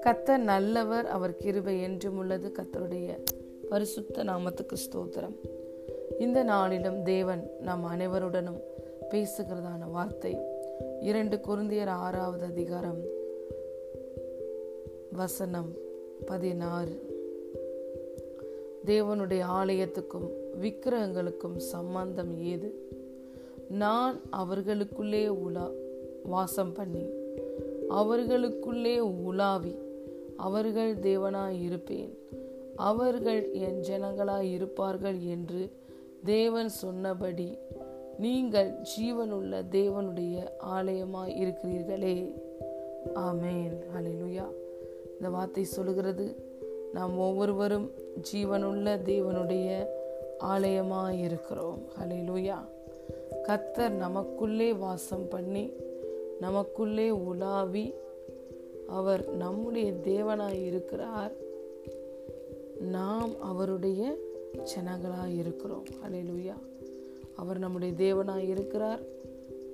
கத்தர் நல்லவர் அவர் கிருபை என்றும் உள்ளது. கத்தருடைய பரிசுத்த நாமத்துக்கு ஸ்தோத்திரம். இந்த நாளிலும் தேவன் நம் அனைவருடனும் பேசுகிறதான வார்த்தை இரண்டு குருந்தியர் ஆறாவது அதிகாரம் வசனம் பதினாறு. தேவனுடைய ஆலயத்துக்கும் விக்கிரகங்களுக்கும் சம்பந்தம் ஏது? நான் அவர்களுக்குள்ளே உலா வாசம் பண்ணி அவர்களுக்குள்ளே உலாவி அவர்கள் தேவனாய் இருப்பேன் அவர்கள் என் ஜனங்களாய் இருப்பார்கள் என்று தேவன் சொன்னபடி நீங்கள் ஜீவனுள்ள தேவனுடைய ஆலயமாய் இருக்கிறீர்களே ஆமேன். அலிலுயா இந்த வார்த்தை சொல்கிறது நாம் ஒவ்வொருவரும் ஜீவனுள்ள தேவனுடைய ஆலயமாய் இருக்கிறோம் அலிலுயா கத்தர் நமக்குள்ளே வாசம் பண்ணி நமக்குள்ளே உலாவி அவர் நம்முடைய தேவனாய் இருக்கிறார். நாம் அவருடைய ஜனங்களாய் இருக்கிறோம். அலையிலுயா அவர் நம்முடைய தேவனாய் இருக்கிறார்.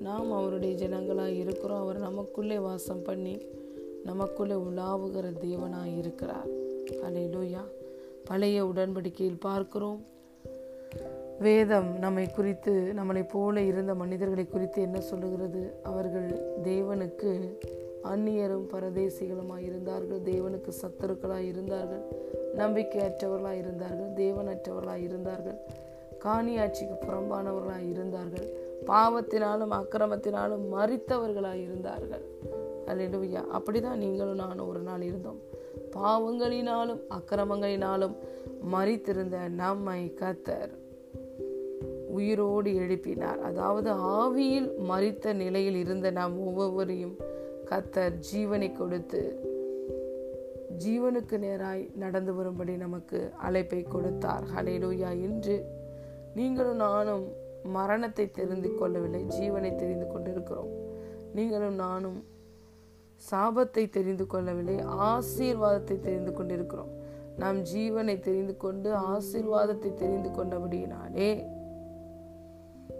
நாம் அவருடைய ஜனங்களாய் இருக்கிறோம். அவர் நமக்குள்ளே வாசம் பண்ணி நமக்குள்ளே உலாவுகிற தேவனாய் இருக்கிறார். அலையிலுயா பழைய உடன்படிக்கையில் பார்க்கிறோம். வேதம் நம்மை குறித்து நம்மளை போல இருந்த மனிதர்களை குறித்து என்ன சொல்லுகிறது? அவர்கள் தேவனுக்கு அந்நியரும் பரதேசிகளுமாய் இருந்தார்கள். தேவனுக்கு சத்துருக்களாய் இருந்தார்கள். நம்பிக்கையற்றவர்களாய் இருந்தார்கள். தேவனற்றவர்களாய் இருந்தார்கள். காணியாட்சிக்கு புறம்பானவர்களாய் இருந்தார்கள். பாவத்தினாலும் அக்கிரமத்தினாலும் மறித்தவர்களாய் இருந்தார்கள். அல்லா அப்படிதான் நீங்களும் நானும் ஒரு நாள் இருந்தோம். பாவங்களினாலும் அக்கிரமங்களினாலும் மறித்திருந்த நம்மை கத்தர் உயிரோடு எழுப்பினார். அதாவது ஆவியில் மறித்த நிலையில் இருந்த நாம் ஒவ்வொருவரையும் கத்தர் ஜீவனை கொடுத்து ஜீவனுக்கு நேராய் நடந்து வரும்படி நமக்கு அழைப்பை கொடுத்தார். ஹலேலூயா இன்று நீங்களும் நானும் மரணத்தை தெரிந்து கொள்ளவில்லை ஜீவனை தெரிந்து கொண்டிருக்கிறோம். நீங்களும் நானும் சாபத்தை தெரிந்து கொள்ளவில்லை ஆசீர்வாதத்தை தெரிந்து கொண்டிருக்கிறோம். நாம் ஜீவனை தெரிந்து கொண்டு ஆசீர்வாதத்தை தெரிந்து கொண்டபடியினாலே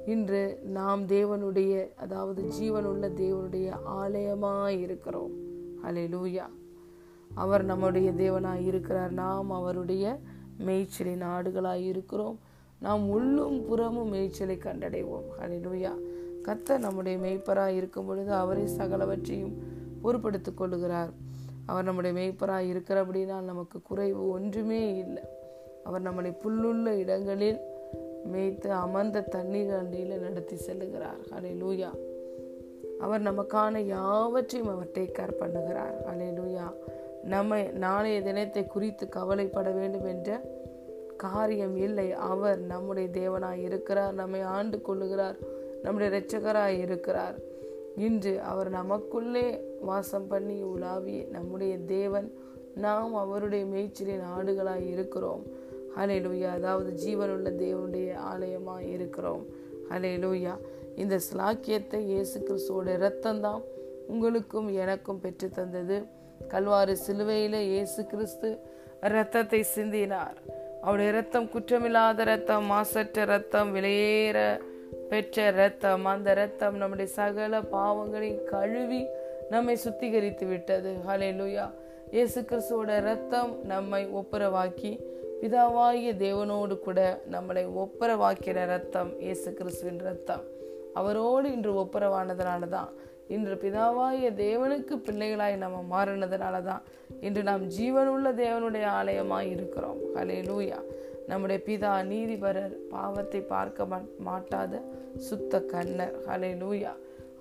இன்று நாம் தேவனுடைய அதாவது ஜீவனுள்ள தேவனுடைய ஆலயமாக இருக்கிறோம். அலையூயா அவர் நம்முடைய தேவனாய் இருக்கிறார். நாம் அவருடைய மேய்ச்சலின் ஆடுகளாய் இருக்கிறோம். நாம் உள்ளும் புறமும் மேய்ச்சலை கண்டடைவோம். அலையூயா கத்த நம்முடைய மெய்ப்பராய் இருக்கும் பொழுது அவரை சகலவற்றையும் பொறுப்படுத்திக் கொள்ளுகிறார். அவர் நம்முடைய மெய்ப்பராய் அப்படின்னா நமக்கு குறைவு ஒன்றுமே இல்லை. அவர் நம்மளை புல்லுள்ள இடங்களில் மேய்த்து அமர்ந்த தண்ணீர் அண்டியில் நடத்தி செல்லுகிறார். அலே லூயா அவர் நமக்கான யாவற்றையும் அவர் டேக் கேர் பண்ணுகிறார். அலே லூயா நம்ம நாளைய தினத்தை குறித்து கவலைப்பட வேண்டும் என்ற காரியம் இல்லை. அவர் நம்முடைய தேவனாய் இருக்கிறார் நம்மை ஆண்டு கொள்ளுகிறார் நம்முடைய இரட்சகராய் இருக்கிறார். இன்று அவர் நமக்குள்ளே வாசம் பண்ணி உலாவி நம்முடைய தேவன் நாம் அவருடைய மேய்ச்சலின் ஆடுகளாய் இருக்கிறோம். ஹலே லூயா அதாவது ஜீவனுள்ள தேவனுடைய ஆலயமாக இருக்கிறோம். ஹலே லூயா இந்த ஸ்லாக்கியத்தை இயேசு கிறிஸ்துவோட ரத்தம்தான் உங்களுக்கும் எனக்கும் பெற்று தந்தது. கல்வாறு சிலுவையில் இயேசு கிறிஸ்து இரத்தத்தை சிந்தினார். அவருடைய ரத்தம் குற்றமில்லாத ரத்தம் மாசற்ற ரத்தம் விலையேற பெற்ற ரத்தம் அந்த ரத்தம் நம்முடைய சகல பாவங்களை கழுவி நம்மை சுத்திகரித்து விட்டது. ஹலே லூயா இயேசு கிறிஸ்துவோட ரத்தம் நம்மை ஒப்புரவாக்கி பிதாவாகிய தேவனோடு கூட நம்மளை ஒப்புரவாக்கிற ரத்தம் இயேசு கிறிஸ்துவின் ரத்தம் அவரோடு இன்று ஒப்புரவானதுனால தான் இன்று பிதாவாகிய தேவனுக்கு பிள்ளைகளாய் நம்ம மாறினதுனால தான் இன்று நாம் ஜீவனுள்ள தேவனுடைய ஆலயமாய் இருக்கிறோம். ஹலே லூயா நம்முடைய பிதா நீதிபரர் பாவத்தை பார்க்க மாட்டாத சுத்த கண்ணர் ஹலே லூயா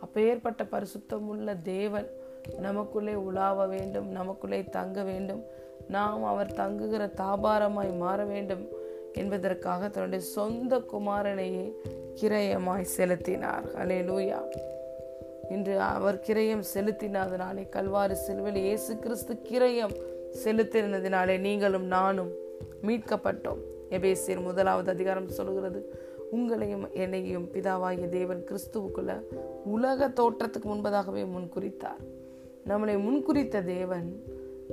அப்பேற்பட்ட பரிசுத்தமுள்ள தேவன் நமக்குள்ளே உலாவ வேண்டும் நமக்குள்ளே தங்க வேண்டும். நாம் அவர் தங்குகிற தாபாரமாய் மாற வேண்டும் என்பதற்காக தன்னுடைய சொந்த குமாரனையே கிரயமாய் செலுத்தினார். அலே லூயா இன்று அவர் கிரயம் செலுத்தினதுனாலே கல்வாறு செல்வில் இயேசு கிறிஸ்து கிரயம் செலுத்தினதினாலே நீங்களும் நானும் மீட்கப்பட்டோம். எபேசியர் முதலாவது அதிகாரம் சொல்கிறது உங்களையும் என்னையும் பிதாவாகிய தேவன் கிறிஸ்துவுக்குள்ள உலக தோற்றத்துக்கு முன்பதாகவே முன்குறித்தார். நம்மளை முன்குறித்த தேவன்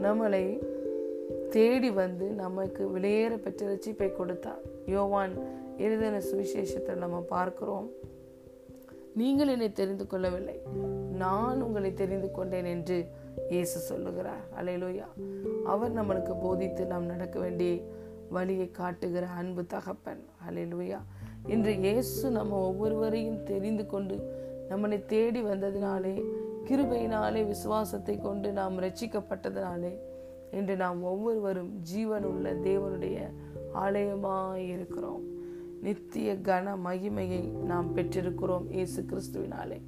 நம்மளை தேடி வந்து நமக்கு விலையேற பெற்ற ரட்சிப்பை கொடுத்தார். யோவான் எழுதின சுவிசேஷத்தை நம்ம பார்க்கிறோம். நீங்கள் என்னை தெரிந்து கொள்ளவில்லை. நான் உங்களை தெரிந்து கொண்டேன் என்று இயேசு சொல்லுகிறார். அலையிலோயா அவர் நம்மளுக்கு போதித்து நாம் நடக்க வேண்டிய வழியை காட்டுகிற அன்பு தகப்பன். அலையிலோயா இன்று இயேசு நம்ம ஒவ்வொருவரையும் தெரிந்து கொண்டு நம்மளை தேடி வந்ததினாலே கிருபையினாலே விசுவாசத்தை கொண்டு நாம் ரட்சிக்கப்பட்டதினாலே இன்று நாம் ஒவ்வொருவரும் ஜீவன் உள்ள தேவனுடைய ஆலயமாய் இருக்கிறோம். நித்திய கன மகிமையை நாம் பெற்றிருக்கிறோம் இயேசு கிறிஸ்துவினாலே.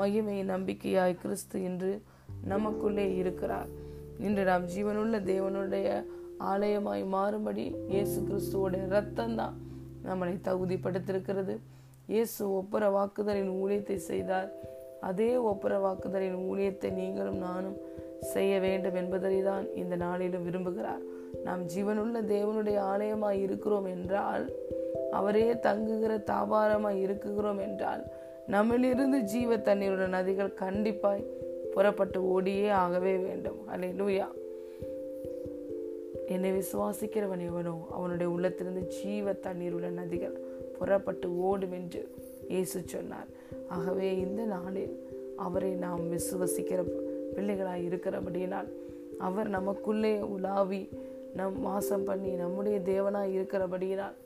மகிமையை நம்பிக்கையாய் கிறிஸ்து இன்று நமக்குள்ளே இருக்கிறார். இன்று நாம் ஜீவனுள்ள தேவனுடைய ஆலயமாய் மாறும்படி இயேசு கிறிஸ்துவோடைய ரத்தம் தான் நம்மளை தகுதிப்படுத்திருக்கிறது இயேசு ஒப்புற வாக்குதலின் ஊழியத்தை செய்தார். அதே ஒப்புர வாக்குதலின் ஊழியத்தை நீங்களும் நானும் செய்ய வேண்டும் என்பதை தான் இந்த நாளிலும் விரும்புகிறார். நாம் ஜீவனுள்ள தேவனுடைய ஆலயமாய் இருக்கிறோம் என்றால் அவரே தங்குகிற தாபாரமாய் இருக்குகிறோம் என்றால் நம்மளிருந்து ஜீவ தண்ணீருடைய நதிகள் கண்டிப்பாய் புறப்பட்டு ஓடியே ஆகவே வேண்டும். அலை லூயா என்னை விசுவாசிக்கிறவன் எவனோ அவனுடைய உள்ளத்திலிருந்து ஜீவ தண்ணீர் உள்ள நதிகள் புறப்பட்டு ஓடும் என்று இயேசு சொன்னார். ஆகவே இந்த நாளில் அவரை நாம் விசுவசிக்கிற பிள்ளைகளாய் இருக்கிறபடியினால் அவர் நமக்குள்ளே உலாவி நம் வாசம் பண்ணி நம்முடைய தேவனாய் இருக்கிறபடியினால்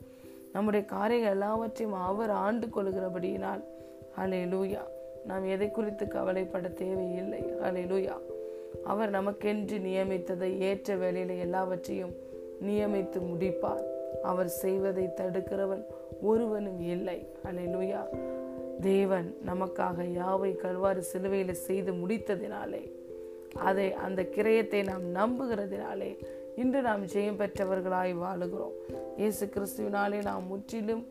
நம்முடைய காரியங்கள் எல்லாவற்றையும் அவர் ஆண்டு கொள்கிறபடியினால் ஹலே லூயா நாம் எதை குறித்து கவலைப்பட தேவையில்லை ஹலே லூயா அவர் நமக்கென்று நியமித்ததை ஏற்ற வேலையில் எல்லாவற்றையும் நியமித்து முடிப்பார். அவர் செய்வதை தடுக்கிறவன் ஒருவனும் இல்லை. அலையிலுயா லூயா தேவன் நமக்காக யாவை கல்வாறு சிலுவையில செய்து முடித்ததினாலே அதை அந்த கிரயத்தை நாம் நம்புகிறதினாலே இன்று நாம் ஜெயம் பெற்றவர்களாய் வாழுகிறோம். இயேசு கிறிஸ்துவினாலே நாம் முற்றிலும்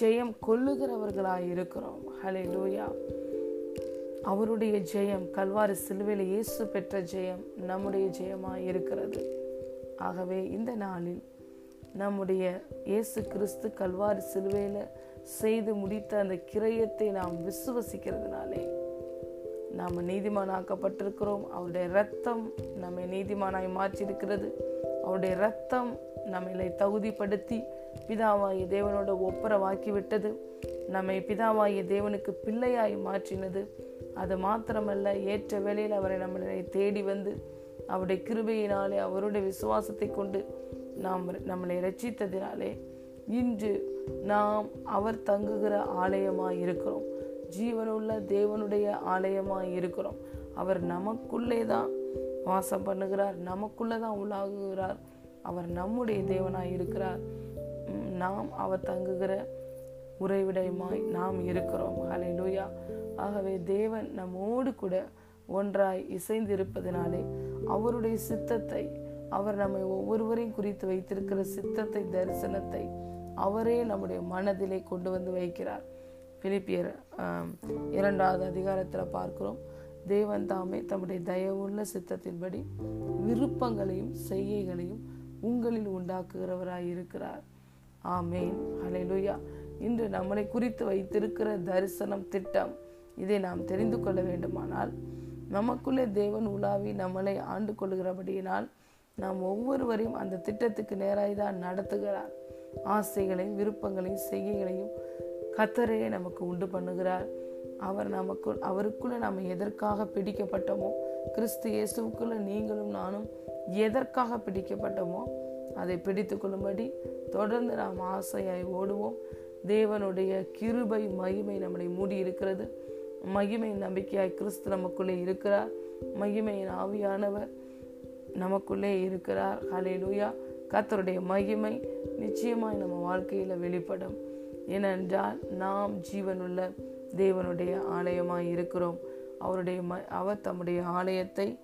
ஜெயம் கொள்ளுகிறவர்களாய் இருக்கிறோம். ஹலே லூயா அவருடைய ஜெயம் கல்வாரி சிலுவையில் இயேசு பெற்ற ஜெயம் நம்முடைய ஜெயமாய் இருக்கிறது. ஆகவே இந்த நாளில் நம்முடைய இயேசு கிறிஸ்து கல்வாரி சிலுவையில் செய்து முடித்த அந்த கிரயத்தை நாம் விசுவசிக்கிறதுனாலே நாம் நீதிமானாக்கப்பட்டிருக்கிறோம். அவருடைய ரத்தம் நம்மை நீதிமானாய் மாற்றியிருக்கிறது. அவருடைய ரத்தம் நம்மளை தகுதிப்படுத்தி பிதாவாகிய தேவனோட ஒப்புரவாக்கி விட்டது நம்மை பிதாவாகிய தேவனுக்கு பிள்ளையாய் மாற்றினது. அது மாத்திரமல்ல ஏற்ற வேளையில் அவரை நம்மளை தேடி வந்து அவருடைய கிருபையினாலே அவருடைய விசுவாசத்தை கொண்டு நாம் நம்மளை ரட்சித்ததினாலே இன்று நாம் அவர் தங்குகிற ஆலயமாய் இருக்கிறோம். ஜீவனுள்ள தேவனுடைய ஆலயமாய் இருக்கிறோம். அவர் நமக்குள்ளே தான் வாசம் பண்ணுகிறார். நமக்குள்ளே தான் உள்ளாகுகிறார். அவர் நம்முடைய தேவனாய் இருக்கிறார். நாம் அவர் தங்குகிற உறைவிடயமாய் நாம் இருக்கிறோம். ஹலை லூயா ஆகவே தேவன் நம்மோடு கூட ஒன்றாய் இசைந்திருப்பதனாலே அவருடைய சித்தத்தை அவர் நம்மை ஒவ்வொருவரையும் குறித்து வைத்திருக்கிற சித்தத்தை தரிசனத்தை அவரே நம்முடைய மனதிலே கொண்டு வந்து வைக்கிறார். பிலிப்பியர் இரண்டாவது அதிகாரத்தில் பார்க்கிறோம். தேவன் தாமே தம்முடைய தயவுள்ள சித்தத்தின்படி விருப்பங்களையும் செய்கைகளையும் உங்களில் உண்டாக்குகிறவராய் இருக்கிறார். ஆமேன். அலைலுயா இன்று நம்மளை குறித்து வைத்திருக்கிற தரிசனம் திட்டம். இதை நாம் தெரிந்து கொள்ள வேண்டுமானால் நமக்குள்ளே தேவன் உலாவி நம்மளை ஆண்டு கொள்கிறபடியினால் நாம் ஒவ்வொருவரையும் அந்த திட்டத்துக்கு நேராக தான் நடத்துகிறார். ஆசைகளையும் விருப்பங்களையும் செய்கைகளையும் கத்தரையே நமக்கு உண்டு பண்ணுகிறார். அவர் நமக்கு அவருக்குள்ள நாம் எதற்காக பிடிக்கப்பட்டோமோ கிறிஸ்து இயேசுக்குள்ள நீங்களும் நானும் எதற்காக பிடிக்கப்பட்டோமோ அதை பிடித்து கொள்ளும்படி தொடர்ந்து நாம் ஆசையாய் ஓடுவோம். தேவனுடைய கிருபை மகிமை நம்மளை மூடி இருக்கிறது. மகிமை நம்பிக்கையாய் கிறிஸ்து நமக்குள்ளே இருக்கிறார். மகிமையின் ஆவியானவர். நமக்குள்ளே இருக்கிறார். ஹலே லூயா கத்தருடைய மகிமை நிச்சயமாய் நம்ம வாழ்க்கையில் வெளிப்படும். ஏனென்றால் நாம் ஜீவனுள்ள தேவனுடைய ஆலயமாய் இருக்கிறோம். அவருடைய ம அவர் தம்முடைய ஆலயத்தை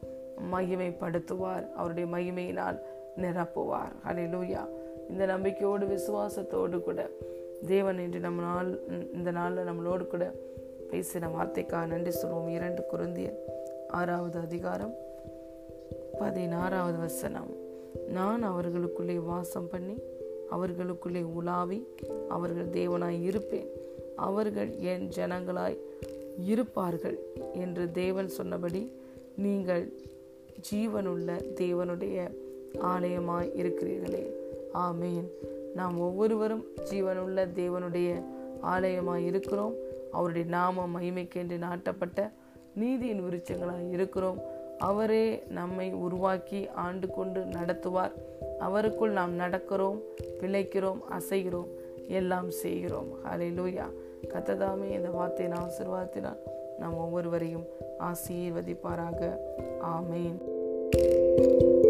மகிமைப்படுத்துவார். அவருடைய மகிமையினால் நிரப்புவார். ஹலே லூயா இந்த நம்பிக்கையோடு விசுவாசத்தோடு கூட தேவன் என்று நம்ம நாள் இந்த நாளில் நம்மளோடு கூட பேசின வார்த்தைக்காக நன்றி சொல்வோம். இரண்டு குருந்தியர் ஆறாவது அதிகாரம் பதினாறாவது வசனம். நான் அவர்களுக்குள்ளே வாசம் பண்ணி அவர்களுக்குள்ளே உலாவி அவர்கள் தேவனாய் இருப்பேன். அவர்கள் என் ஜனங்களாய் இருப்பார்கள் என்று தேவன் சொன்னபடி நீங்கள் ஜீவனுள்ள தேவனுடைய ஆலயமாய் இருக்கிறீர்களே. ஆமேன். நாம் ஒவ்வொருவரும் ஜீவனுள்ள தேவனுடைய ஆலயமாய் இருக்கிறோம். அவருடைய நாம மகிமைக்கென்று நாட்டப்பட்ட நீதியின் விருட்சங்களாய் இருக்கிறோம். அவரே நம்மை உருவாக்கி ஆண்டு கொண்டு நடத்துவார். அவருக்குள் நாம் நடக்கிறோம் பிழைக்கிறோம் அசைகிறோம் எல்லாம் செய்கிறோம். ஹலே லூயா கத்ததாமே இந்த வார்த்தையின் ஆசிர்வாதத்தினால் நாம் ஒவ்வொருவரையும் ஆசீர்வதிப்பாராக. ஆமேன்.